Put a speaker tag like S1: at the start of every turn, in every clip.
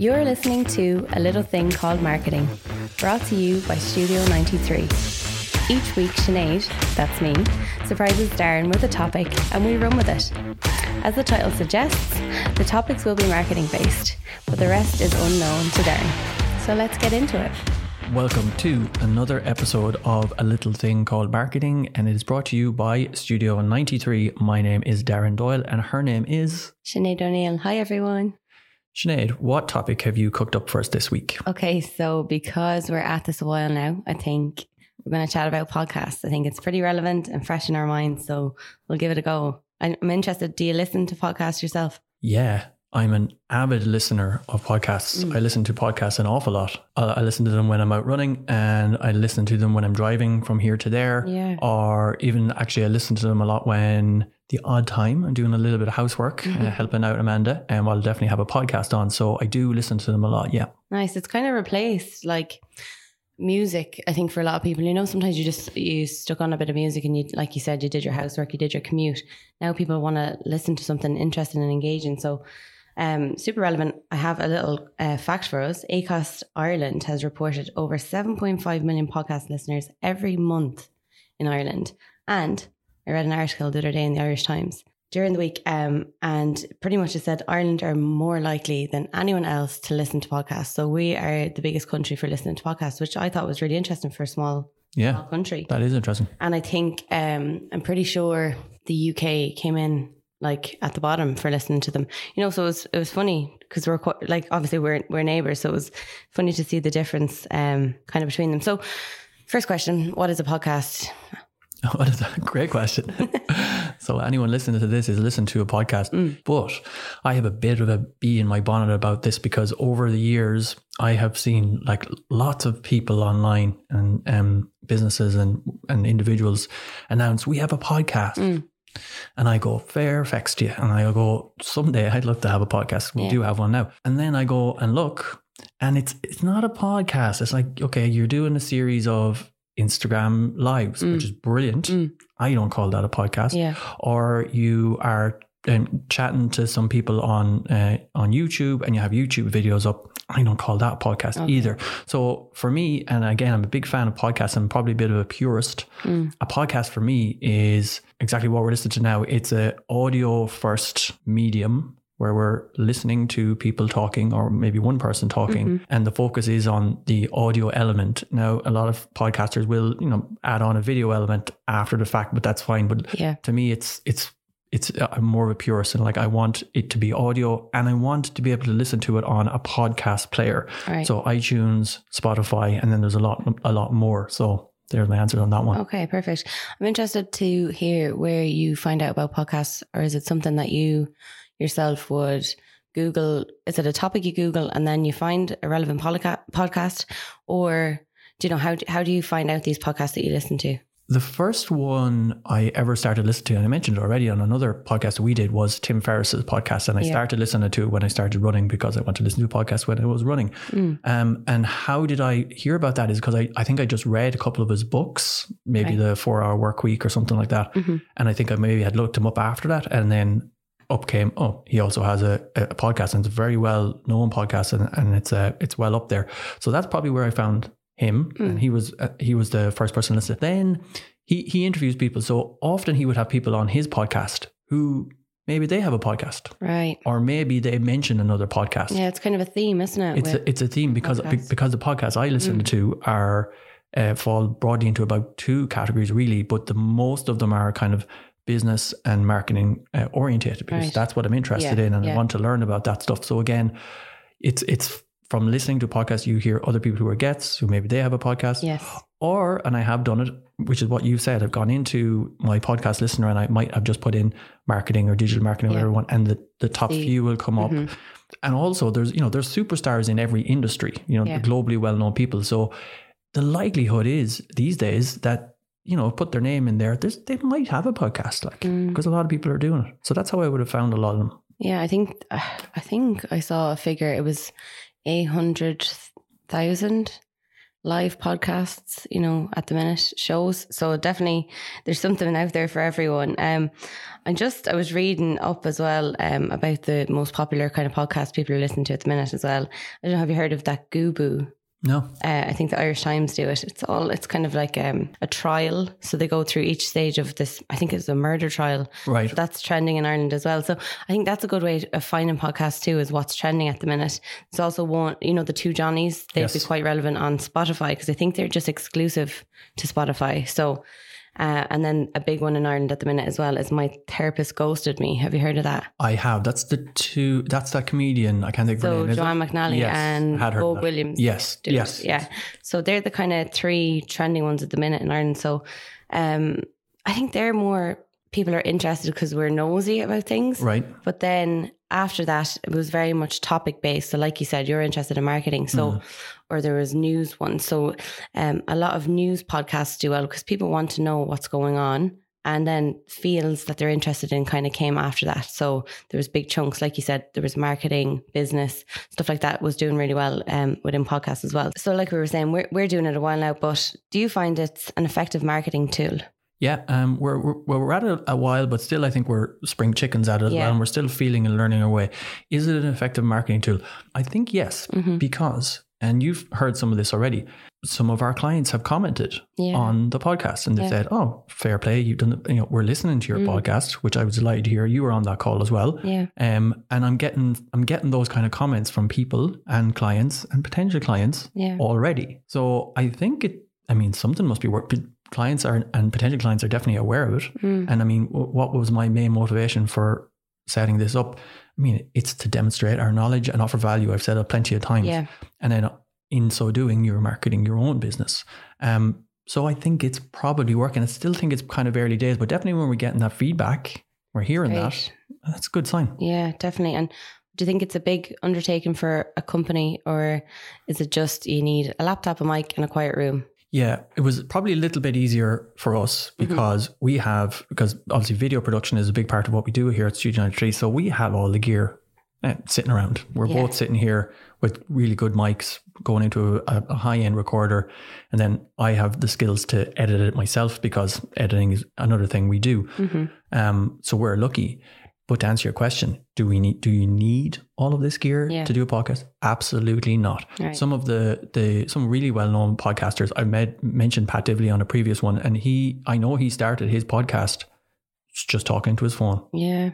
S1: You're listening to A Little Thing Called Marketing, brought to you by Studio 93. Each week, Sinead, that's me, surprises Darren with a topic and we run with it. As the title suggests, the topics will be marketing based, but the rest is unknown to Darren. So let's get into it.
S2: Welcome to another episode of A Little Thing Called Marketing, and it is brought to you by Studio 93. My name is Darren Doyle, and her name is
S1: Sinead O'Neill. Hi, everyone.
S2: Sinead. What topic have you cooked up for us this week?
S1: Okay, so because we're at this a while now, I think we're going to chat about podcasts. I think it's pretty relevant and fresh in our minds, so we'll give it a go. I'm interested. Do you listen to podcasts yourself?
S2: Yeah, I'm an avid listener of podcasts. Mm. I listen to podcasts an awful lot. I listen to them when I'm out running and I listen to them when I'm driving from here to there.
S1: Yeah.
S2: Or even actually, I listen to them a lot when the odd time I'm doing a little bit of housework, uh, mm-hmm. uh, helping out Amanda, and I'll definitely have a podcast on. So I do listen to them a lot. Yeah.
S1: Nice. It's kind of replaced like music i think for a lot of people you know sometimes you just you stuck on a bit of music and you like you said you did your housework you did your commute now people want to listen to something interesting and engaging so um, super relevant. I have a little uh, fact for us. Acast Ireland has reported over 7.5 million podcast listeners every month in Ireland. And I read an article the other day in the Irish Times during the week, um, and pretty much it said Ireland are more likely than anyone else to listen to podcasts. So we are the biggest country for listening to podcasts, which I thought was really interesting for a small,
S2: yeah,
S1: small country.
S2: That is interesting.
S1: And I think um, I'm pretty sure the UK came in like at the bottom for listening to them. You know, so it was it was funny because we're quite, like obviously we're we're neighbors, so it was funny to see the difference um kind of between them. So, first question: What is a podcast?
S2: What is that? Great question. so anyone listening to this is listening to a podcast, mm. but I have a bit of a bee in my bonnet about this because over the years I have seen like lots of people online and um, businesses and and individuals announce we have a podcast. Mm. And I go, fair fex to you. And I go, someday I'd love to have a podcast. We yeah. do have one now. And then I go and look, and it's it's not a podcast. It's like, okay, you're doing a series of Instagram lives, mm. which is brilliant. Mm. I don't call that a podcast.
S1: Yeah.
S2: Or you are um, chatting to some people on uh, on YouTube and you have YouTube videos up. I don't call that a podcast okay. either. So for me, and again, I'm a big fan of podcasts. I'm probably a bit of a purist. Mm. A podcast for me is exactly what we're listening to now. It's a audio first medium where we're listening to people talking or maybe one person talking mm-hmm. and the focus is on the audio element now a lot of podcasters will you know add on a video element after the fact but that's fine but
S1: yeah.
S2: to me it's it's it's I'm more of a purist and like I want it to be audio and I want to be able to listen to it on a podcast player.
S1: Right.
S2: So iTunes, Spotify, and then there's a lot a lot more. So there's my answer on that one.
S1: Okay, perfect. I'm interested to hear where you find out about podcasts, or is it something that you yourself would Google? Is it a topic you Google and then you find a relevant podcast, or do you know how how do you find out these podcasts that you listen to?
S2: The first one I ever started listening to, and I mentioned already on another podcast we did, was Tim Ferriss's podcast. And I yeah. started listening to it when I started running because I wanted to listen to a podcast when I was running. Mm. Um, and how did I hear about that? Is because I, I think I just read a couple of his books, maybe right. the four hour work week or something like that. Mm-hmm. And I think I maybe had looked him up after that. And then up came, oh, he also has a, a podcast and it's a very well known podcast and, and it's, uh, it's well up there. So that's probably where I found him, mm. and he was uh, he was the first person listed. Then he he interviews people, so often he would have people on his podcast who maybe they have a podcast,
S1: right?
S2: Or maybe they mention another podcast.
S1: Yeah, it's kind of a theme, isn't it?
S2: It's a, it's a theme because podcasts. because the podcasts I listen mm. to are uh, fall broadly into about two categories, really, but the most of them are kind of business and marketing uh, orientated because right. that's what I'm interested yeah, in and yeah. I want to learn about that stuff. So again, it's it's from listening to podcasts, you hear other people who are guests who maybe they have a podcast.
S1: Yes.
S2: Or, and I have done it, which is what you said, I've gone into my podcast listener and I might have just put in marketing or digital marketing yeah. or whatever and the, the top few will come mm-hmm. up. And also there's, you know, there's superstars in every industry, you know, globally well known people. So the likelihood is these days that, you know, put their name in there, they might have a podcast like, mm. because a lot of people are doing it. So that's how I would have found a lot of them.
S1: Yeah, I think I think I saw a figure. It was eight hundred thousand live podcasts, you know, at the minute, shows. So definitely there's something out there for everyone. Um, and just, I was reading up as well um, about the most popular kind of podcast people are listening to at the minute as well. I don't know, have you heard of that Gubu?
S2: No.
S1: Uh, I think the Irish Times do it. It's all, it's kind of like um, a trial. So they go through each stage of this, I think it's a murder trial.
S2: Right.
S1: That's trending in Ireland as well. So I think that's a good way of finding podcasts too, is what's trending at the minute. It's also one, you know, the two Johnnies, they'd
S2: Yes.
S1: be quite relevant on Spotify because I think they're just exclusive to Spotify. So, uh, and then a big one in Ireland at the minute as well is My Therapist Ghosted Me. Have you heard of that?
S2: I have. That's the two. That's that comedian. I can't think
S1: So
S2: name.
S1: Joanne McNally
S2: Yes,
S1: and
S2: had heard Vogue.
S1: Williams.
S2: Yes, yes,
S1: Yeah. So they're the kind of three trending ones at the minute in Ireland. So um, I think they're more people are interested because we're nosy about things.
S2: Right.
S1: But then after that, it was very much topic based. So, like you said, you're interested in marketing. So,
S2: Mm.
S1: Or there was news ones. So, um, a lot of news podcasts do well because people want to know what's going on. And then fields that they're interested in kind of came after that. So there was big chunks, like you said, there was marketing, business, stuff like that was doing really well um, within podcasts as well. So like we were saying, we're, we're doing it a while now, but do you find it's an effective marketing tool?
S2: Yeah, um, we're, we're we're at it a while, but still, I think we're spring chickens at it as
S1: Yeah.
S2: well, and we're still feeling and learning our way. Is it an effective marketing tool? I think yes,
S1: Mm-hmm.
S2: because and you've heard some of this already. Some of our clients have commented
S1: Yeah.
S2: on the podcast, and they
S1: Yeah.
S2: said, "Oh, fair play, you've done. The, you know, we're listening to your
S1: Mm.
S2: podcast, which I was delighted to hear. You were on that call as well.
S1: Yeah.
S2: Um, and I'm getting I'm getting those kind of comments from people and clients and potential clients
S1: Yeah.
S2: already. So I think it. I mean, something must be work. Clients are and potential clients are definitely aware of it.
S1: Mm.
S2: And I mean, what was my main motivation for setting this up? I mean, it's to demonstrate our knowledge and offer value. I've said it plenty of times.
S1: Yeah.
S2: And then in so doing, you're marketing your own business. Um, so I think it's probably working. I still think it's kind of early days, but definitely when we're getting that feedback, we're hearing that. That's a good sign.
S1: Yeah, definitely. And do you think it's a big undertaking for a company or is it just you need a laptop, a mic, and a quiet room?
S2: Yeah, it was probably a little bit easier for us
S1: Mm-hmm.
S2: because we have because obviously video production is a big part of what we do here at Studio 93. So we have all the gear eh, sitting around. We're
S1: Yeah.
S2: both sitting here with really good mics going into a, a high end recorder, and then I have the skills to edit it myself because editing is another thing we do.
S1: Mm-hmm.
S2: Um, so we're lucky. But to answer your question, do we need do you need all of this gear
S1: Yeah.
S2: to do a podcast? Absolutely not.
S1: Right.
S2: Some of the the some really well known podcasters I've met mentioned Pat Divilly on a previous one, and he I know he started his podcast just talking to his phone.
S1: Yeah.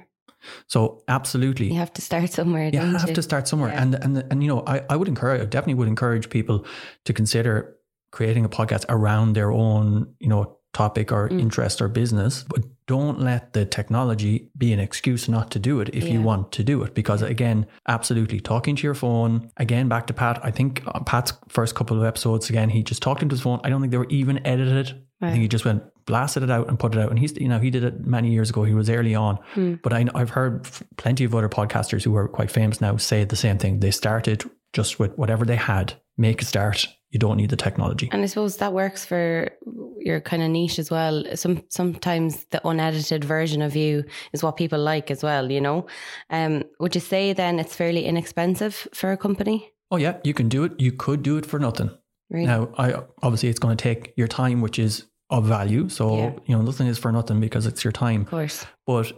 S2: So absolutely,
S1: You have to start somewhere.
S2: you
S1: don't
S2: have
S1: you?
S2: to start somewhere.
S1: Yeah.
S2: And and and you know, I, I would encourage, I definitely would encourage people to consider creating a podcast around their own, you know, topic or
S1: Mm.
S2: interest or business. But don't let the technology be an excuse not to do it if you want to do it. Because again, absolutely talking to your phone. Again, back to Pat. I think uh, Pat's first couple of episodes, again, he just talked into his phone. I don't think they were even edited. I think he just went blasted it out and put it out. And he's, you know, he did it many years ago. He was early on.
S1: Hmm.
S2: But I, I've heard plenty of other podcasters who are quite famous now say the same thing. They started just with whatever they had. Make a start. You don't need the technology.
S1: And I suppose that works for your kind of niche as well. Some sometimes the unedited version of you is what people like as well. You know, um, would you say then it's fairly inexpensive for a company?
S2: Oh yeah, you can do it. You could do it for nothing.
S1: Really?
S2: Now, I obviously it's going to take your time, which is of value. So
S1: Yeah.
S2: you know, nothing is for nothing because it's your time.
S1: Of course.
S2: But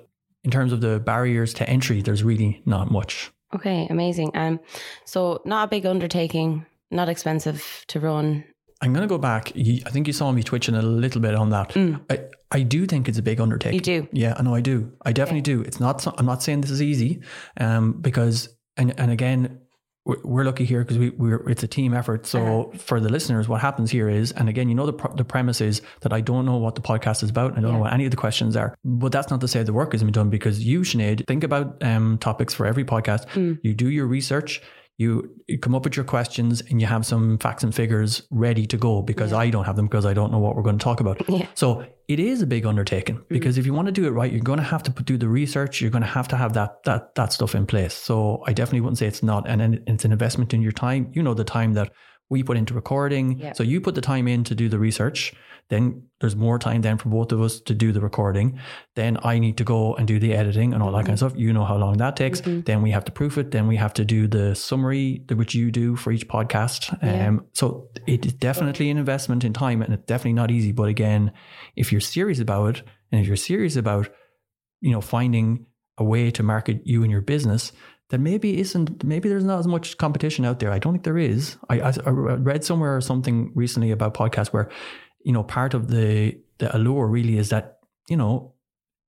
S2: in terms of the barriers to entry, there's really not much.
S1: Okay, amazing. Um, so not a big undertaking, not expensive to run.
S2: I'm going to go back. I think you saw me twitching a little bit on that.
S1: Mm.
S2: I, I do think it's a big undertaking.
S1: You do.
S2: Yeah, I know I do. I definitely do. It's not. I'm not saying this is easy, um, because and and again, we're, lucky here because we we're it's a team effort. So
S1: Uh-huh.
S2: for the listeners, what happens here is, and again, you know, the the premise is that I don't know what the podcast is about. And I don't know what any of the questions are. But that's not to say the work isn't been done because you, Sinead, think about um, topics for every podcast.
S1: Mm.
S2: You do your research. You, come up with your questions and you have some facts and figures ready to go because I don't have them because I don't know what we're going to talk about.
S1: Yeah.
S2: So it is a big undertaking mm. because if you want to do it right, you're going to have to do the research. You're going to have to have that that that stuff in place. So I definitely wouldn't say it's not, and then it's an investment in your time. You know the time that we put into recording.
S1: Yeah.
S2: So you put the time in to do the research. Then there's more time then for both of us to do the recording. Then I need to go and do the editing and all that kind of stuff. You know how long that takes.
S1: Mm-hmm.
S2: Then we have to proof it. Then we have to do the summary, which you do for each podcast.
S1: Yeah.
S2: Um, so it is definitely an investment in time and it's definitely not easy. But again, if you're serious about it and if you're serious about, you know, finding a way to market you and your business, then maybe isn't maybe there's not as much competition out there. I don't think there is. I, I, I read somewhere or something recently about podcasts where, you know, part of the the allure really is that you know,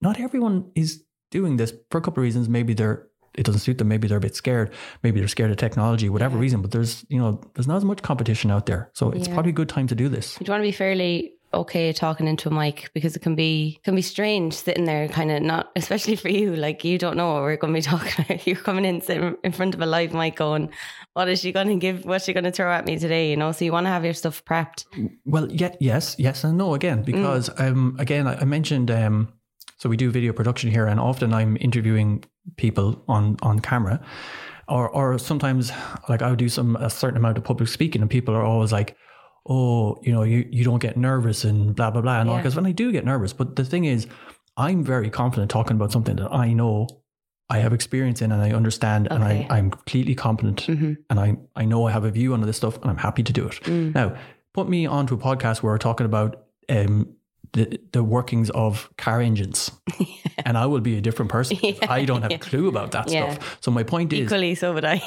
S2: not everyone is doing this for a couple of reasons. Maybe they're it doesn't suit them. Maybe they're a bit scared. Maybe they're scared of technology, whatever
S1: Yeah.
S2: reason. But there's you know there's not as much competition out there, so it's
S1: Yeah.
S2: probably a good time to do this.
S1: You'd want to be fairly okay talking into a mic because it can be can be strange sitting there kind of not especially for you like you don't know what we're going to be talking about. You're coming in sitting in front of a live mic going what is she going to give what's she going to throw at me today? You know so you want to have your stuff prepped.
S2: Well, yeah, yes, yes, and no again because um again I, I mentioned um so we do video production here, and often I'm interviewing people on on camera, or or sometimes like I would do some a certain amount of public speaking, and people are always like, oh, you know, you you don't get nervous and blah blah blah, and all
S1: Yeah.
S2: because when I do get nervous, but the thing is, I'm very confident talking about something that I know. I have experience in and I understand and I, I'm completely competent
S1: hmm
S2: and I, I know I have a view on this stuff and I'm happy to do it.
S1: Mm.
S2: Now, put me onto a podcast where we're talking about um, the, the workings of car engines and I will be a different person. I don't have a clue about that
S1: Yeah.
S2: stuff. So my point is,
S1: equally so would I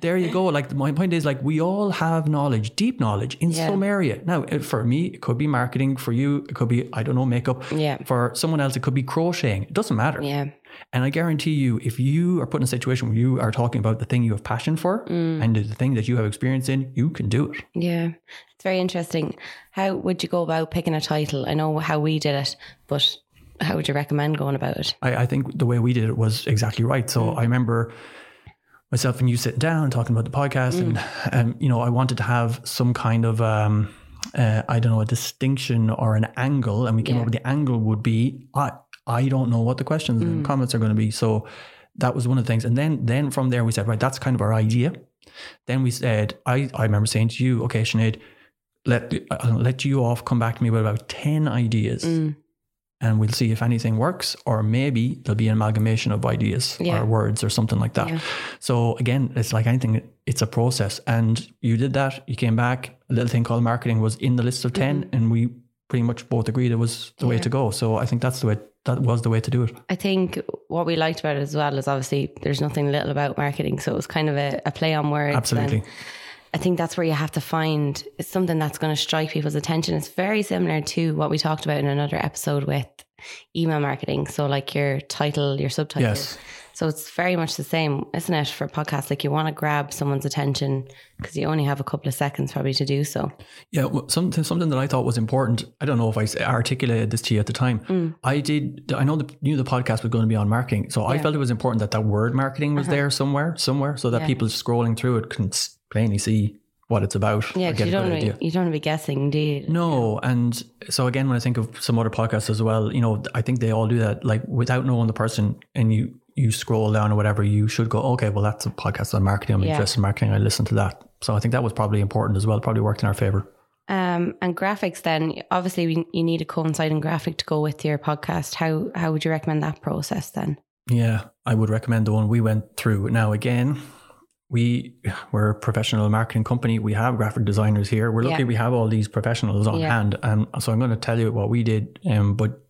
S2: there you go. Like my point is like we all have knowledge, deep knowledge in
S1: Yeah.
S2: some area. Now, for me, it could be marketing. For you, it could be, I don't know, makeup.
S1: Yeah.
S2: For someone else, it could be crocheting. It doesn't matter.
S1: yeah
S2: And I guarantee you, if you are put in a situation where you are talking about the thing you have passion for
S1: Mm.
S2: and the thing that you have experience in, you can do it.
S1: Yeah, it's very interesting. How would you go about picking a title? I know how we did it, but how would you recommend going about it?
S2: I, I think the way we did it was exactly right. So I remember myself and you sitting down talking about the podcast, and um, you know, I wanted to have some kind of um, uh, I don't know a distinction or an angle, and we came
S1: Yeah.
S2: up with the angle would be I I don't know what the questions and comments are going to be. So that was one of the things, and then then from there we said right, that's kind of our idea. Then we said I I remember saying to you, okay, Sinead, let I'll let you off. Come back to me with about ten ideas
S1: Mm.
S2: and we'll see if anything works, or maybe there'll be an amalgamation of ideas
S1: Yeah.
S2: or words or something like that.
S1: Yeah.
S2: So again, it's like anything, it's a process. And you did that, you came back, a little thing called marketing was in the list of 10, and we pretty much both agreed it was the way
S1: Mm-hmm.
S2: To go. So I think that's the way that was the way to do it.
S1: I think what we liked about it as well is obviously there's nothing little about marketing, so it was kind of a, a play on words.
S2: Absolutely.
S1: I think that's where you have to find something that's going to strike people's attention. It's very similar to what we talked about in another episode with email marketing. So like your title, your subtitle.
S2: Yes.
S1: So it's very much the same, isn't it, for podcasts? Like you want to grab someone's attention because you only have a couple of seconds probably to do so.
S2: Yeah, well, something something that I thought was important. I don't know if I articulated this to you at the time. I did. I know the, knew the podcast was going to be on marketing, so I
S1: Mm. Yeah. Uh-huh.
S2: felt it was important that that word marketing was there somewhere, somewhere, so that
S1: Yeah.
S2: people scrolling through it can plainly see what it's about.
S1: Yeah,
S2: get
S1: you don't wanna- you don't want to be guessing, do you?
S2: No, and so again, when I think of some other podcasts as well, you know, I think they all do that. Like without knowing the person, and you you scroll down or whatever, you should go, okay, well, that's a podcast on marketing. I'm
S1: Yeah.
S2: interested in marketing. I listen to that. So I think that was probably important as well. Probably worked in our favor.
S1: Um, and graphics then, obviously we- you need a coinciding graphic to go with your podcast. How how would you recommend that process then?
S2: Yeah, I would recommend the one we went through. Now, again, we we're a professional marketing company. We have graphic designers here. We're lucky
S1: Yeah.
S2: we have all these professionals on
S1: Yeah.
S2: hand. And so I'm going to tell you what we did. Um, but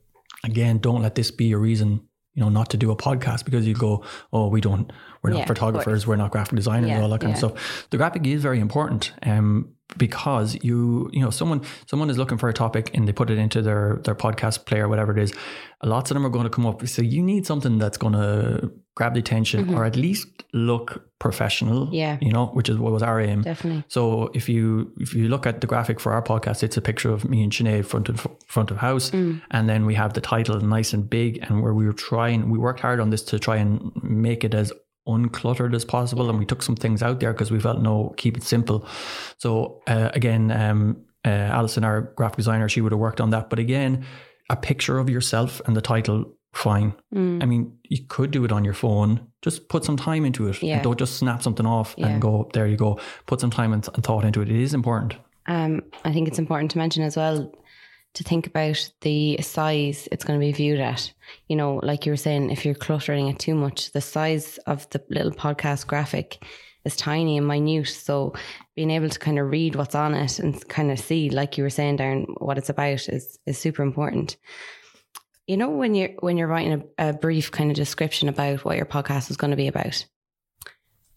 S2: again, don't let this be a reason, you know, not to do a podcast because you go, oh, we don't, we're not
S1: Yeah,
S2: photographers, we're not graphic designers,
S1: Yeah,
S2: all that kind
S1: yeah.
S2: of stuff. The graphic is very important. Um, because you you know someone someone is looking for a topic and they put it into their their podcast player whatever it is lots of them are going to come up so you need something that's going to grab the attention or at least look professional
S1: Mm-hmm. Yeah.
S2: you know which is what was our aim
S1: Definitely.
S2: so if you if you look at the graphic for our podcast, it's a picture of me and Sinead front of front of house,
S1: Mm.
S2: and then we have the title nice and big, and where we were trying, we worked hard on this to try and make it as uncluttered as possible, and we took some things out there because we felt no, keep it simple. So uh, again, um, uh, Alison, our graphic designer, she would have worked on that, but again. A picture of yourself and the title fine.
S1: Mm.
S2: I mean, you could do it on your phone. Just put some time into it.
S1: Yeah.
S2: Don't just snap something off
S1: Yeah.
S2: and go, there you go. Put some time and, and thought into it. It is important.
S1: Um, I think it's important to mention as well to think about the size it's going to be viewed at. You know, like you were saying, if you're cluttering it too much, the size of the little podcast graphic is tiny and minute. So being able to kind of read what's on it and kind of see, like you were saying, Darren, what it's about is is super important. You know, when you're when you're writing a, a brief kind of description about what your podcast is going to be about,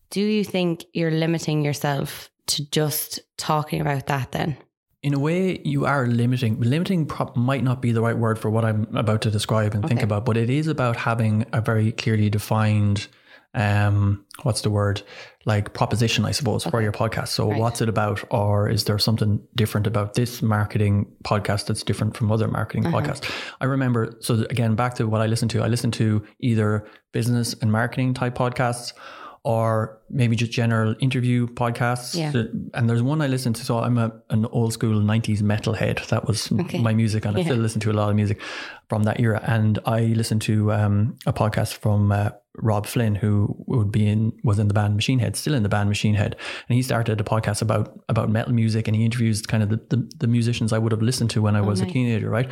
S1: do you think you're limiting yourself to just talking about that then?
S2: In a way, you are limiting. Limiting prop might not be the right word for what I'm about to describe and think about, but it is about having a very clearly defined, um, what's the word, like proposition, I suppose, for your podcast. So,
S1: Right.
S2: what's it about, or is there something different about this marketing podcast that's different from other marketing
S1: Uh-huh.
S2: podcasts? I remember. So again, back to what I listen to. I listen to either business and marketing type podcasts. Or maybe just general interview podcasts.
S1: Yeah.
S2: And there's one I listen to. So I'm a, an old school 90s metalhead. That was
S1: Okay.
S2: my music. And I still listen to a lot of music from that era. And I listened to um, a podcast from uh, Robb Flynn, who would be in, was in the band Machine Head, still in the band Machine Head. And he started a podcast about, about metal music and he interviews kind of the, the, the musicians I would have listened to when I was a teenager, right?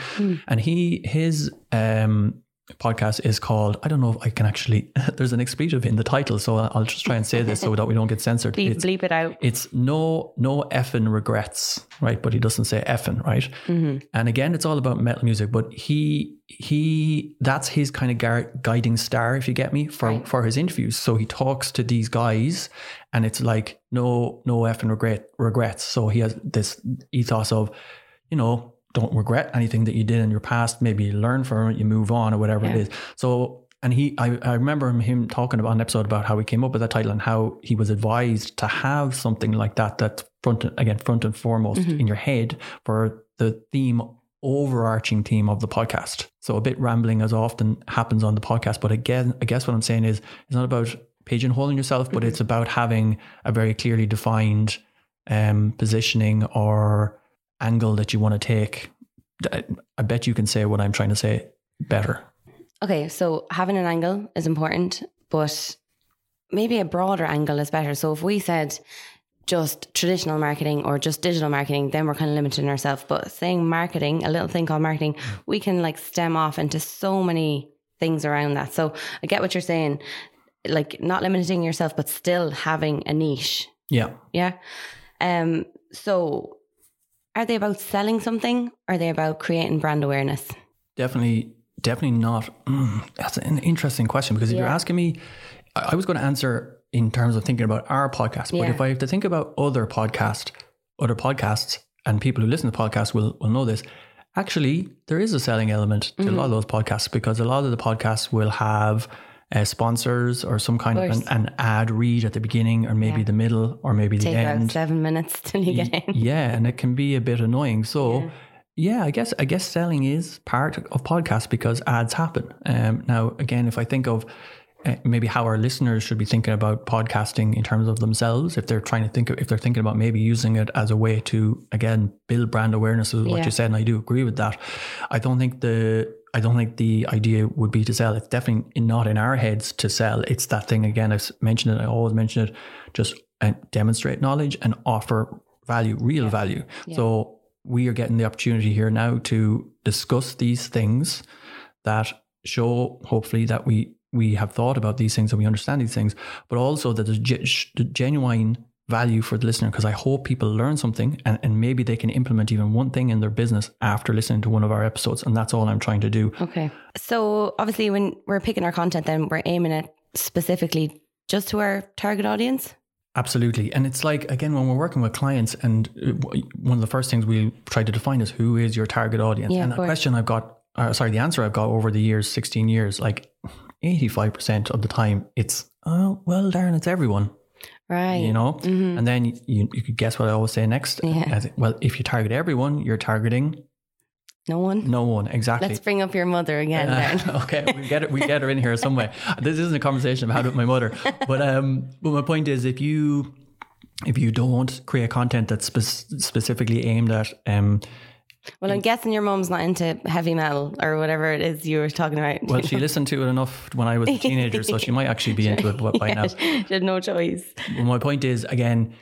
S2: And he, his, um, podcast is called I don't know if I can actually there's an expletive in the title so I'll just try and say this so that we don't get censored
S1: Bleep,
S2: it's,
S1: bleep it out.
S2: it's no no effing regrets right but he doesn't say effing right
S1: Mm-hmm.
S2: and again it's all about metal music but he he that's his kind of gar- guiding star if you get me for
S1: Right.
S2: for his interviews so he talks to these guys and it's like no no effing regret regrets so he has this ethos of you know don't regret anything that you did in your past maybe you learn from it you move on or whatever it
S1: Yeah.
S2: is so and he I, I remember him, him talking about an episode about how he came up with that title and how he was advised to have something like that that's front again front and foremost
S1: Mhm.
S2: in your head for the theme overarching theme of the podcast so a bit rambling as often happens on the podcast but again i guess what i'm saying is it's not about pigeonholing yourself but
S1: Mhm.
S2: it's about having a very clearly defined um, positioning or angle that you want to take I- bet you can say what i'm trying to say better
S1: Okay, so having an angle is important, but maybe a broader angle is better. So if we said just traditional marketing or just digital marketing, then we're kind of limiting ourselves. But saying marketing, a little thing called marketing, we can like stem off into so many things around that. So I get what you're saying, like not limiting yourself, but still having a niche.
S2: yeah
S1: Yeah. Um. So are they about selling something? Or are they about creating brand awareness?
S2: Definitely, definitely not. Mm, that's an interesting question because if you're asking me, I was going to answer in terms of thinking about our podcast, but
S1: Yeah.
S2: if I have to think about other podcast, other podcasts, and people who listen to podcasts will will know this. Actually, there is a selling element to a lot of those podcasts because a lot of the podcasts will have uh, sponsors or some kind of,
S1: course.
S2: an, an ad read at the beginning or maybe
S1: Yeah.
S2: the middle or maybe the
S1: Take about
S2: end.
S1: seven minutes till you get in.
S2: Yeah, and it can be a bit annoying. So,
S1: Yeah.
S2: yeah, I guess I guess selling is part of podcasts because ads happen. Um, now, again, if I think of uh, maybe how our listeners should be thinking about podcasting in terms of themselves, if they're trying to think, of, if they're thinking about maybe using it as a way to again build brand awareness, is what
S1: Yeah.
S2: you said, and I do agree with that. I don't think the I don't think the idea would be to sell. It's definitely not in our heads to sell. It's that thing again. I've mentioned it. I always mention it. Just uh, demonstrate knowledge and offer value, real value.
S1: Yeah.
S2: So we are getting the opportunity here now to discuss these things that show, hopefully, that we we have thought about these things and we understand these things, but also that there's ge- genuine value for the listener because I hope people learn something and, and maybe they can implement even one thing in their business after listening to one of our episodes. And that's all I'm trying to do.
S1: Okay. So obviously, when we're picking our content, then we're aiming it specifically just to our target audience.
S2: Absolutely. And it's like, again, when we're working with clients, and uh, one of the first things we try to define is who is your target audience?
S1: Yeah,
S2: and the question I've got, uh, sorry, the answer I've got over the years, 16 years, like 85% of the time, it's, oh, well, Darren, it's everyone,
S1: Right.
S2: you know?
S1: Mhm.
S2: And then you, you could guess what I always say next.
S1: Yeah.
S2: Think, well, if you target everyone, you're targeting
S1: No one.
S2: no one. Exactly.
S1: Let's bring up your mother again. then.
S2: Uh, okay, we get it. We get her in here some way. This isn't a conversation I've had with my mother, but um, but my point is, if you if you don't create content that's spe- specifically aimed at um,
S1: Well, I'm guessing your mom's not into heavy metal or whatever it is you were talking about.
S2: Well, she listened to it enough when I was a teenager, so she might actually be into it by
S1: Yeah,
S2: now.
S1: She had no choice.
S2: Well, my point is again,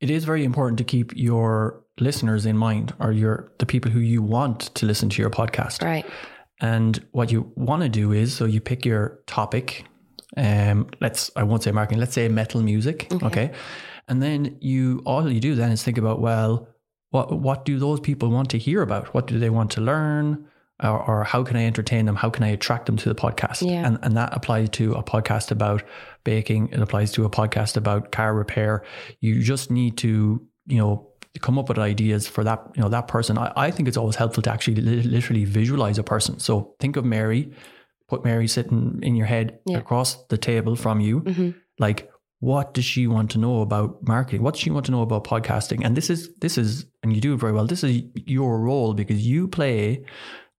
S2: it is very important to keep your listeners in mind, or your the people who you want to listen to your podcast.
S1: Right.
S2: And what you want to do is, so you pick your topic. Um, let's I won't say marketing. Let's say metal music. Okay. And then you all you do then is think about well, what what do those people want to hear about? What do they want to learn? Or, or how can I entertain them? How can I attract them to the podcast?
S1: Yeah.
S2: And and that applies to a podcast about baking. It applies to a podcast about car repair. You just need to you know come up with ideas for that you know that person. I, I think it's always helpful to actually li- literally visualize a person. So think of Mary, put Mary sitting in your head
S1: Yeah.
S2: across the table from you.
S1: hmm
S2: Like, what does she want to know about marketing? What does she want to know about podcasting? And this is this is, and you do it very well. This is your role because you play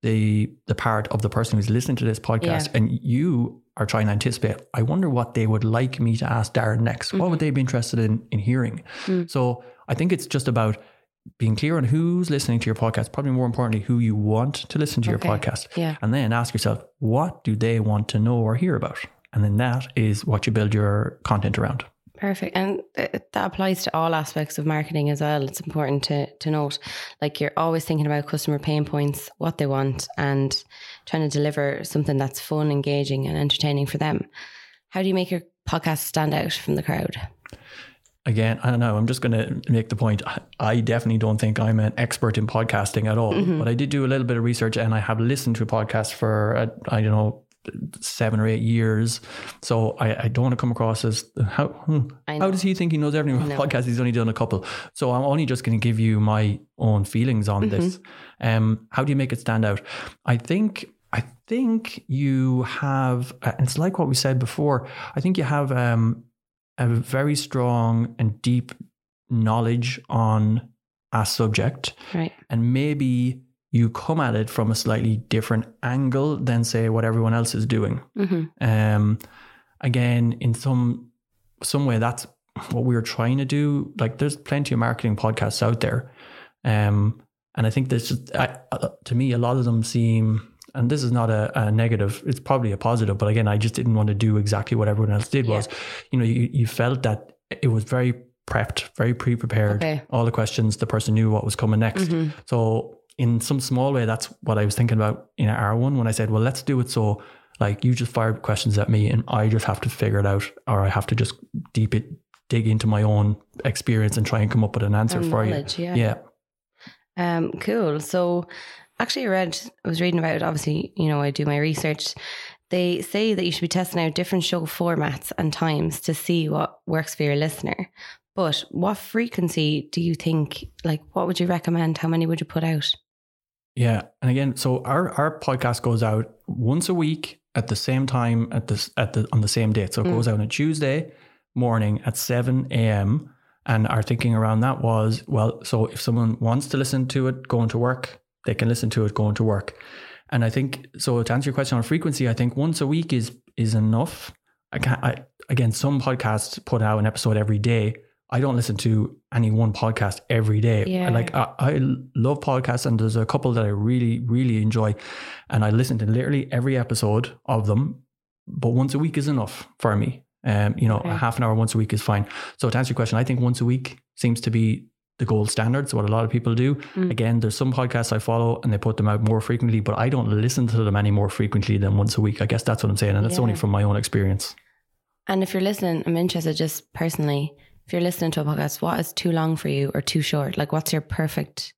S2: the the part of the person who's listening to this podcast,
S1: Yeah.
S2: and you are trying to anticipate. I wonder what they would like me to ask Darren next. What would they be interested in in hearing?
S1: Mm.
S2: So I think it's just about being clear on who's listening to your podcast. Probably more importantly, who you want to listen to
S1: Okay.
S2: your podcast,
S1: Yeah.
S2: and then ask yourself, what do they want to know or hear about? And then that is what you build your content around.
S1: Perfect. And that applies to all aspects of marketing as well. It's important to, to note like you're always thinking about customer pain points, what they want, and trying to deliver something that's fun, engaging, and entertaining for them. How do you make your podcast stand out from the crowd?
S2: Again, I don't know. I'm just going to make the point. I- definitely don't think I'm an expert in podcasting at all, but I did do a little bit of research and I have listened to podcasts for, uh, I don't know, seven or eight years. So I, I don't want to come across as how hmm, how does he think he knows everything about podcasts? He's only done a couple. So I'm only just going to give you my own feelings on this. Um, how do you make it stand out? I think I think you have, uh, and it's like what we said before. I think you have um, a very strong and deep knowledge on a subject,
S1: Right.
S2: and maybe you come at it from a slightly different angle than say what everyone else is doing.
S1: hmm
S2: Um, again, in some some way, that's what we were trying to do. Like, there's plenty of marketing podcasts out there, um, and I think this just I, uh, to me a lot of them seem. And this is not a, a negative; it's probably a positive. But again, I just didn't want to do exactly what everyone else did.
S1: Yeah.
S2: Was you know you, you felt that it was very prepped, very pre-prepared.
S1: Okay.
S2: All the questions, the person knew what was coming next.
S1: hmm
S2: So in some small way, that's what I was thinking about in our one when I said, well, let's do it so like you just fire questions at me and I just have to figure it out or I have to just deep it dig into my own experience and try and come up with an answer
S1: And
S2: for you.
S1: yeah.
S2: Yeah.
S1: Um, cool. So actually I read I was reading about it, obviously, you know, I do my research. They say that you should be testing out different show formats and times to see what works for your listener. But what frequency do you think like what would you recommend? How many would you put out?
S2: Yeah. And again, so our, our podcast goes out once a week at the same time at this at the on the same date. So it
S1: Mm.
S2: goes out on a Tuesday morning at 7 a.m. And our thinking around that was, well, so if someone wants to listen to it going to work, they can listen to it going to work. And I think so to answer your question on frequency, I think once a week is is enough. I can't I, again, some podcasts put out an episode every day. I don't listen to any one podcast every day.
S1: Yeah.
S2: I like I, I love podcasts and there's a couple that I really, really enjoy. And I listen to literally every episode of them. But once a week is enough for me. Um, you know,
S1: Okay.
S2: a half an hour once a week is fine. So to answer your question, I think once a week seems to be the gold standard. So what a lot of people do.
S1: Mm.
S2: Again, there's some podcasts I follow and they put them out more frequently, but I don't listen to them any more frequently than once a week. I guess that's what I'm saying. And that's only from my own experience.
S1: And if you're listening, I'm interested just personally, if you're listening to a podcast, what is too long for you or too short? Like what's your perfect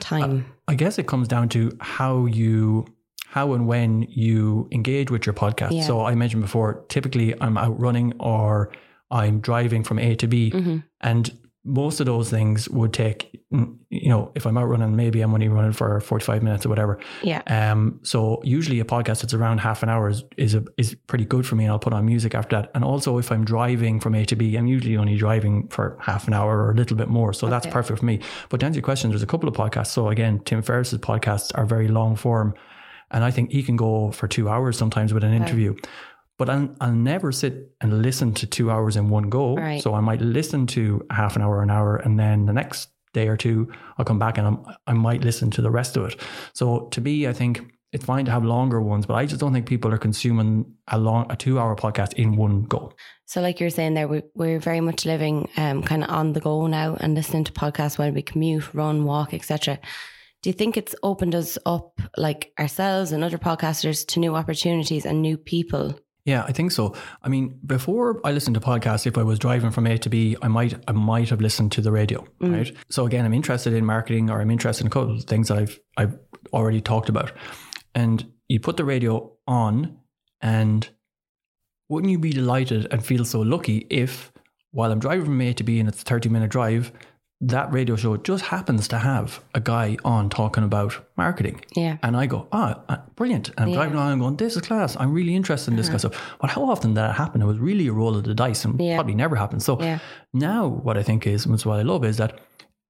S1: time?
S2: I guess it comes down to how you how and when you engage with your podcast.
S1: Yeah.
S2: So I mentioned before, typically I'm out running or I'm driving from A to B
S1: Mhm.
S2: and most of those things would take you know, if I'm out running, maybe I'm only running for 45 minutes or whatever.
S1: Yeah.
S2: Um, so usually a podcast that's around half an hour is is, a, is pretty good for me, and I'll put on music after that. And also, if I'm driving from A to B, I'm usually only driving for half an hour or a little bit more, so that's perfect for me. But to answer your question, there's a couple of podcasts. So again, Tim Ferriss's podcasts are very long form, and I think he can go for two hours sometimes with an interview. But I'll, I'll never sit and listen to two hours in one go.
S1: Right.
S2: So I might listen to half an hour, an hour, and then the next day or two, I'll come back and I'm, I might listen to the rest of it. So to me, I think it's fine to have longer ones, but I just don't think people are consuming a long a two hour podcast in one go.
S1: So, like you're saying there, we, we're very much living um, kind of on the go now and listening to podcasts when we commute, run, walk, etc. Do you think it's opened us up, like ourselves and other podcasters, to new opportunities and new people?
S2: Yeah, I think so. I mean, before I listened to podcasts, if I was driving from A to B, I might I might have listened to the radio, mm. right? So again, I'm interested in marketing or I'm interested in a couple of things I've I've already talked about and you put the radio on and wouldn't you be delighted and feel so lucky if while I'm driving from A to B and it's a 30 minute drive, that radio show just happens to have a guy on talking about marketing.
S1: Yeah.
S2: And I go, ah, oh, brilliant. And I'm yeah. driving along and going, this is class. I'm really interested in this uh-huh. kind of stuff. But how often did that happen? It was really a roll of the dice and yeah. probably never happened. So yeah. now what I think is, which what I love is that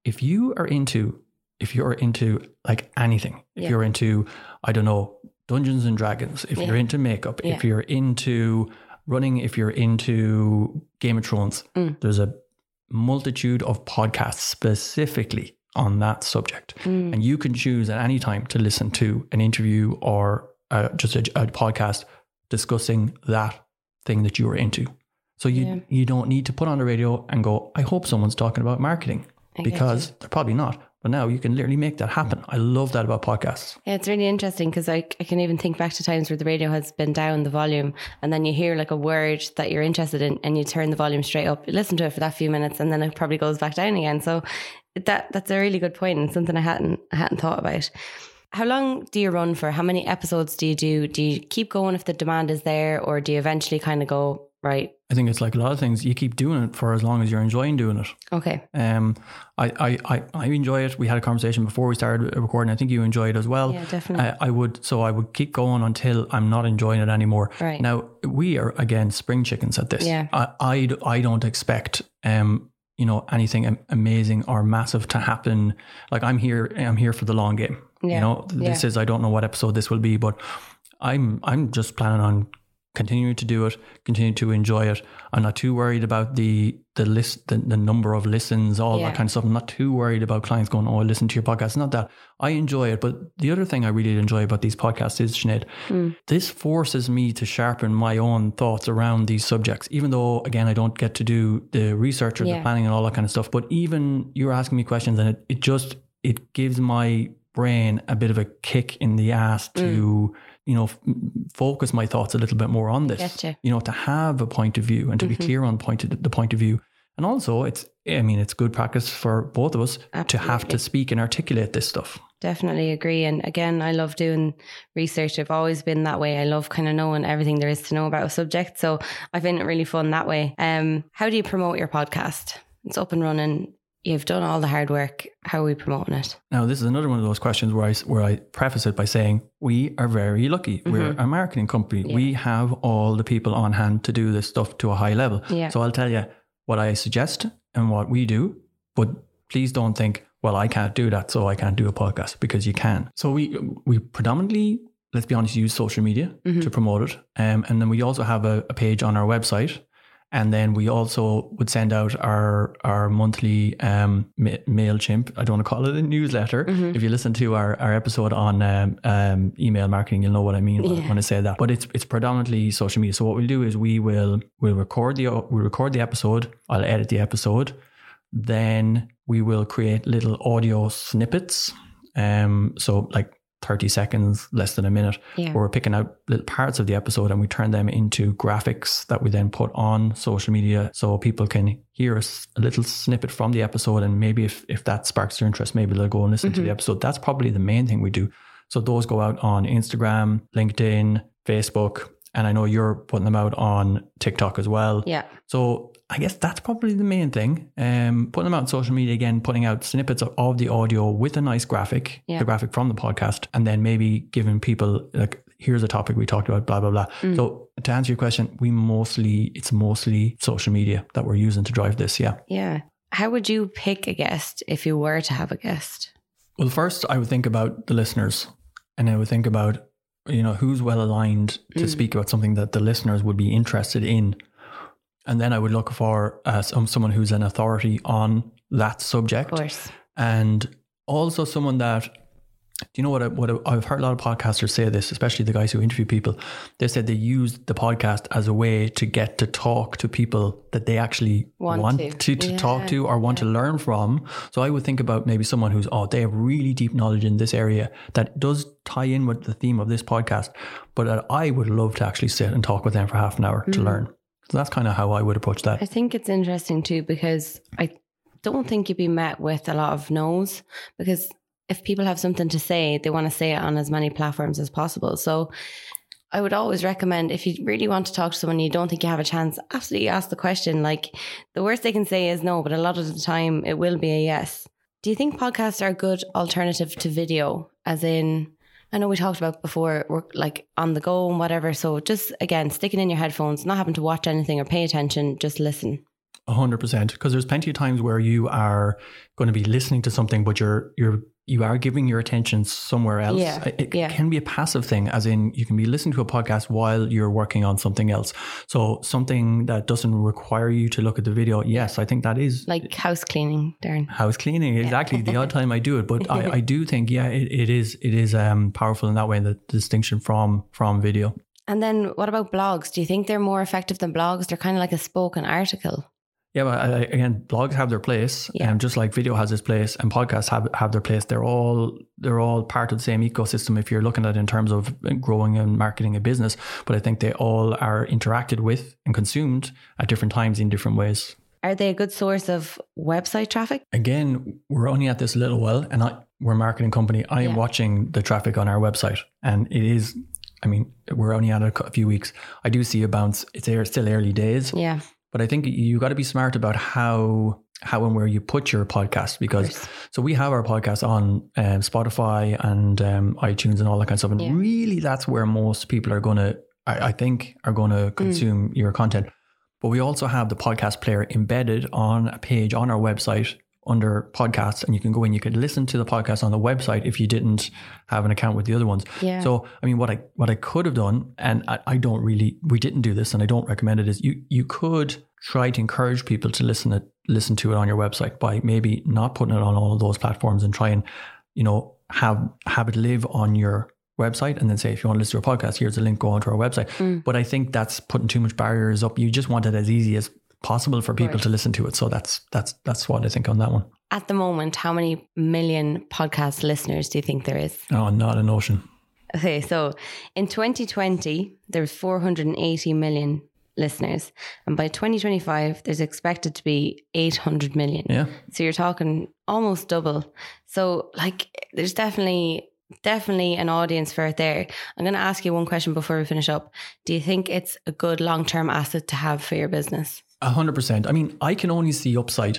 S2: if you are into if you're into like anything, if you're into, I don't know, Dungeons and Dragons, if you're into makeup, if you're into running, if you're into Game of Thrones, mm. there's a multitude of podcasts specifically on that subject. Mm. And you can choose at any time to listen to an interview or uh, just a, a, podcast discussing that thing that you are into. So you you don't need to put on the radio and go, I hope someone's talking about marketing because they're probably not. But now you can literally make that happen. I love that about podcasts.
S1: Yeah, it's really interesting because I, I can even think back to times where the radio has been down the volume and then you hear like a word that you're interested in and you turn the volume straight up, you listen to it for that few minutes and then it probably goes back down again. So that that's a really good point and something I hadn't I hadn't thought about. How long do you run for? How many episodes do you do? Do you keep going if the demand is there or do you eventually kind of go, right?
S2: I think it's like a lot of things. You keep doing it for as long as you're enjoying doing it.
S1: Okay.
S2: Um, I, I, I, I enjoy it. We had a conversation before we started recording. I think you enjoy it as well.
S1: Yeah, definitely.
S2: I would, so I would keep going until I'm not enjoying it anymore.
S1: Right.
S2: Now we are again spring chickens at this.
S1: Yeah.
S2: I, I, I don't expect, um, you know, anything amazing or massive to happen. Like I'm here, I'm here for the long game. Yeah. You know, this yeah. is, I don't know what episode this will be, but I'm, I'm just planning on continue to do it, continue to enjoy it. I'm not too worried about the the list, the, the number of listens, all yeah. that kind of stuff. I'm not too worried about clients going, "Oh, listen to your podcast." It's not that I enjoy it, but the other thing I really enjoy about these podcasts is Sinead, mm. this forces me to sharpen my own thoughts around these subjects. Even though, again, I don't get to do the research or yeah. the planning and all that kind of stuff. But even you're asking me questions, and it, it just it gives my brain a bit of a kick in the ass to. Mm you know, f- focus my thoughts a little bit more on this.
S1: Gotcha.
S2: You know, to have a point of view and to mm-hmm. be clear on point of, the point of view. And also, it's, I mean, it's good practice for both of us Absolutely. to have to speak and articulate this stuff.
S1: Definitely agree. And again, I love doing research. I've always been that way. I love kind of knowing everything there is to know about a subject. So I find it really fun that way. Um, how do you promote your podcast? It's up and running you've done all the hard work. How are we promoting it?
S2: Now, this is another one of those questions where I where I preface it by saying we are very lucky. Mm-hmm. We're a marketing company. Yeah. We have all the people on hand to do this stuff to a high level.
S1: Yeah.
S2: So I'll tell you what I suggest and what we do, but please don't think, well, I can't do that, so I can't do a podcast because you can. So we we predominantly let's be honest, use social media mm-hmm. to promote it. Um, and then we also have a, a, page on our website and then we also would send out our our monthly um, Mailchimp. I don't want to call it a newsletter. Mm-hmm. If you listen to our, our episode on um, um, email marketing, you'll know what I mean yeah. when I say that. But it's it's predominantly social media. So what we'll do is we will we'll record the we'll record the episode. I'll edit the episode. Then we will create little audio snippets. Um, so like 30 seconds, less than a minute,
S1: yeah.
S2: where we're picking out little parts of the episode and we turn them into graphics that we then put on social media so people can hear a, a little snippet from the episode. And maybe if, if that sparks their interest, maybe they'll go and listen mm-hmm. to the mm-hmm. episode. That's probably the main thing we do. So those go out on Instagram, LinkedIn, Facebook, and I know you're putting them out on TikTok as well.
S1: Yeah.
S2: So I guess that's probably the main thing. Um, putting them out on social media again, putting out snippets of, of the audio with a nice graphic,
S1: yeah.
S2: the graphic from the podcast, and then maybe giving people like, here's a topic we talked about, blah blah blah. Mm. So to answer your question, we mostly it's mostly social media that we're using to drive this. Yeah.
S1: Yeah. How would you pick a guest if you were to have a guest?
S2: Well, first I would think about the listeners, and I would think about you know who's well aligned to mm. speak about something that the listeners would be interested in and then I would look for uh, some, someone who's an authority on that subject.
S1: Of course.
S2: and also someone that do you know what, I, what I, I've heard a lot of podcasters say this, especially the guys who interview people. They said they use the podcast as a way to get to talk to people that they actually
S1: Want
S2: want,
S1: to.
S2: to, to,
S1: Yeah,
S2: talk to or want to learn from. So I would think about maybe someone who's, oh, they have really deep knowledge in this area that does tie in with the theme of this podcast, but that I would love to actually sit and talk with them for half an hour
S1: Mm-hmm.
S2: to learn. So that's kind of how I would approach that.
S1: I think it's interesting too because I don't think you'd be met with a lot of no's because if people have something to say, they want to say it on as many platforms as possible. So I would always recommend if you really want to talk to someone you don't think you have a chance, absolutely ask the question. Like the worst they can say is no, but a lot of the time it will be a yes. Do you think podcasts are a good alternative to video? As in, I know we talked about before, we're like on the go and whatever. So just again, sticking in your headphones, not having to watch anything or pay attention, just listen.
S2: A hundred percent. Because there's plenty of times where you are going to be listening to something, but you're you're you are giving your attention somewhere else.
S1: Yeah,
S2: It,
S1: yeah.
S2: can be a passive thing, as in you can be listening to a podcast while you're working on something else. So something that doesn't require you to look at the video. Yes, I think that is
S1: Like house cleaning, Darren.
S2: house cleaning. Exactly. the odd time I do it, but I, I do think yeah, it, it is it is um powerful in that way. The distinction from from video.
S1: And then what about blogs? Do you think they're more effective than blogs? They're kind of like a spoken article.
S2: Yeah, but uh, again, blogs have their place,
S1: Yeah.
S2: and just like video has its place, and podcasts have have their place. They're all they're all part of the same ecosystem. If you're looking at it in terms of growing and marketing a business, but I think they all are interacted with and consumed at different times in different ways.
S1: Are they a good source of website traffic?
S2: Again, we're only at this little while, and I, we're a marketing company. I am
S1: Yeah.
S2: watching the traffic on our website, and it is. I mean, we're only at a few weeks. I do see a bounce. It's still early days,
S1: Yeah.
S2: But I think you got to be smart about how how and where you put your podcast because so we have our podcast on um, Spotify and um, iTunes and all that kind of stuff, and
S1: Yeah.
S2: really that's where most people are going to, I, I think, are going
S1: Mm.
S2: to consume your content. But we also have the podcast player embedded on a page on our website under podcasts, and you can go in. You could listen to the podcast on the website if you didn't have an account with the other ones.
S1: Yeah.
S2: So I mean, what I what I could have done, and I, I don't really, we didn't do this, and I don't recommend it. Is you you could try to encourage people to listen it listen to it on your website by maybe not putting it on all of those platforms and try and you know have have it live on your website and then say if you want to listen to a podcast here's a link go onto our website
S1: Mm.
S2: but i think that's putting too much barriers up you just want it as easy as possible for people
S1: course.
S2: to listen to it so that's that's that's what i think on that one
S1: At the moment, how many million podcast listeners do you think there is?
S2: oh not a notion
S1: Okay, so in 2020, there was 480 million listeners. And by 2025, there's expected to be 800 million.
S2: yeah
S1: So you're talking almost double. So like there's definitely definitely an audience for it there. I'm going to ask you one question before we finish up. Do you think it's a good long-term asset to have for your business?
S2: A hundred percent i mean i can only see upside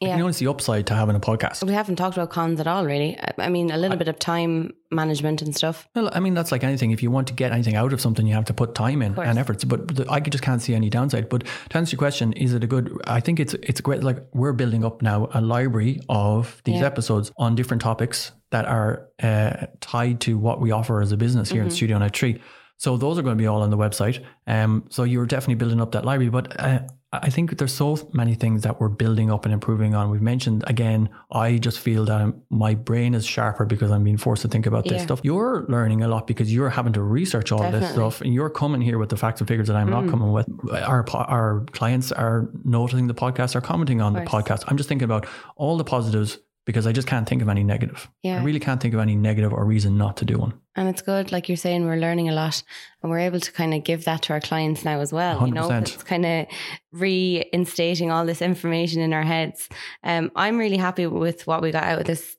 S2: i can only see upside to having a podcast
S1: We haven't talked about cons at all really. I- I mean a little bit of time management and stuff.
S2: Well, I mean, that's like anything. If you want to get anything out of something, you have to put time in and efforts. But the, I just can't see any downside. But to answer your question, is it a good? I think it's it's great. Like we're building up now a library of these
S1: Yeah.
S2: episodes on different topics that are uh, tied to what we offer as a business here in Studio 93. So those are going to be all on the website. Um, so you're definitely building up that library. But uh, I think there's so many things that we're building up and improving on. We've mentioned again. I just feel that I'm, my brain is sharper because I'm being forced to think about this
S1: Yeah.
S2: stuff. You're learning a lot because you're having to research all this stuff, and you're coming here with the facts and figures that I'm not coming with. Our our clients are noticing the podcast, are commenting on the podcast. I'm just thinking about all the positives because I just can't think of any negative.
S1: Yeah.
S2: I really can't think of any negative or reason not to do one.
S1: And it's good, like you're saying, we're learning a lot and we're able to kind of give that to our clients now as well. You know, it's kind of reinstating all this information in our heads. Um, I'm really happy with what we got out of this,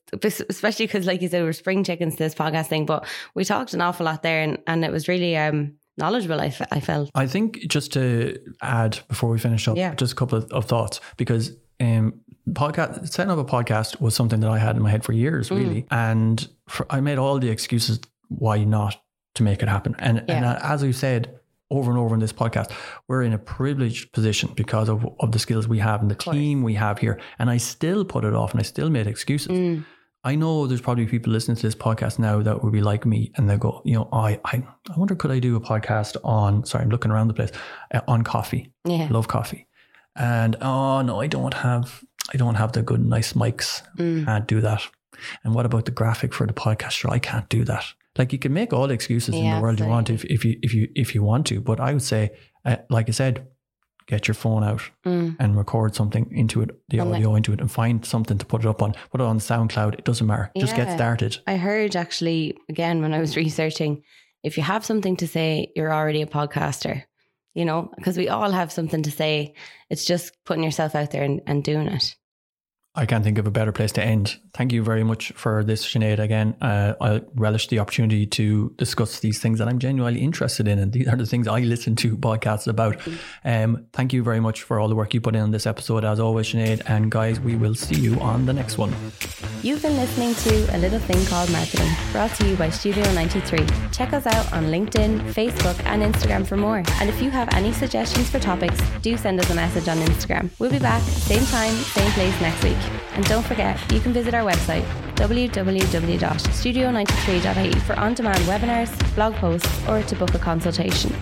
S1: especially because, like you said, we're spring chickens to this podcast thing, but we talked an awful lot there and, and it was really um, knowledgeable, I, felt.
S2: I think just to add before we finish up,
S1: Yeah.
S2: just a couple of, of thoughts because um, podcast setting up a podcast was something that I had in my head for years,
S1: Mm.
S2: really, and for, I made all the excuses why not to make it happen. And and
S1: Yeah.
S2: uh, as we've said over and over in this podcast, we're in a privileged position because of of the skills we have and the team we have here. And I still put it off, and I still made excuses.
S1: Mm.
S2: I know there's probably people listening to this podcast now that would be like me and they go, you know, I, I, I wonder could I do a podcast on, sorry, I'm looking around the place, uh, on coffee.
S1: Yeah.
S2: Love coffee. And oh no, I don't have, I don't have the good, nice mics.
S1: Mm.
S2: Can't do that. And what about the graphic for the podcast? Sure, I can't do that. Like you can make all the excuses in the world you want if, if you if you if you want to, but I would say, uh, like I said, get your phone out
S1: Mm.
S2: and record something into it, the
S1: And
S2: audio into it, and find something to put it up on. Put it on SoundCloud. It doesn't matter. Just get started.
S1: I heard actually again when I was researching, if you have something to say, you're already a podcaster. You know, because we all have something to say. It's just putting yourself out there and, and doing it.
S2: I can't think of a better place to end. Thank you very much for this, Sinead. Again, uh, I relish the opportunity to discuss these things that I'm genuinely interested in, and these are the things I listen to podcasts about. Um, thank you very much for all the work you put in on this episode, as always, Sinead. And guys, we will see you on the next one.
S1: You've been listening to A Little Thing Called Marketing, brought to you by Studio 93. Check us out on LinkedIn, Facebook, and Instagram for more. And if you have any suggestions for topics, do send us a message on Instagram. We'll be back, same time, same place next week. And don't forget, you can visit our website, www.studio93.ie, for on demand webinars, blog posts, or to book a consultation.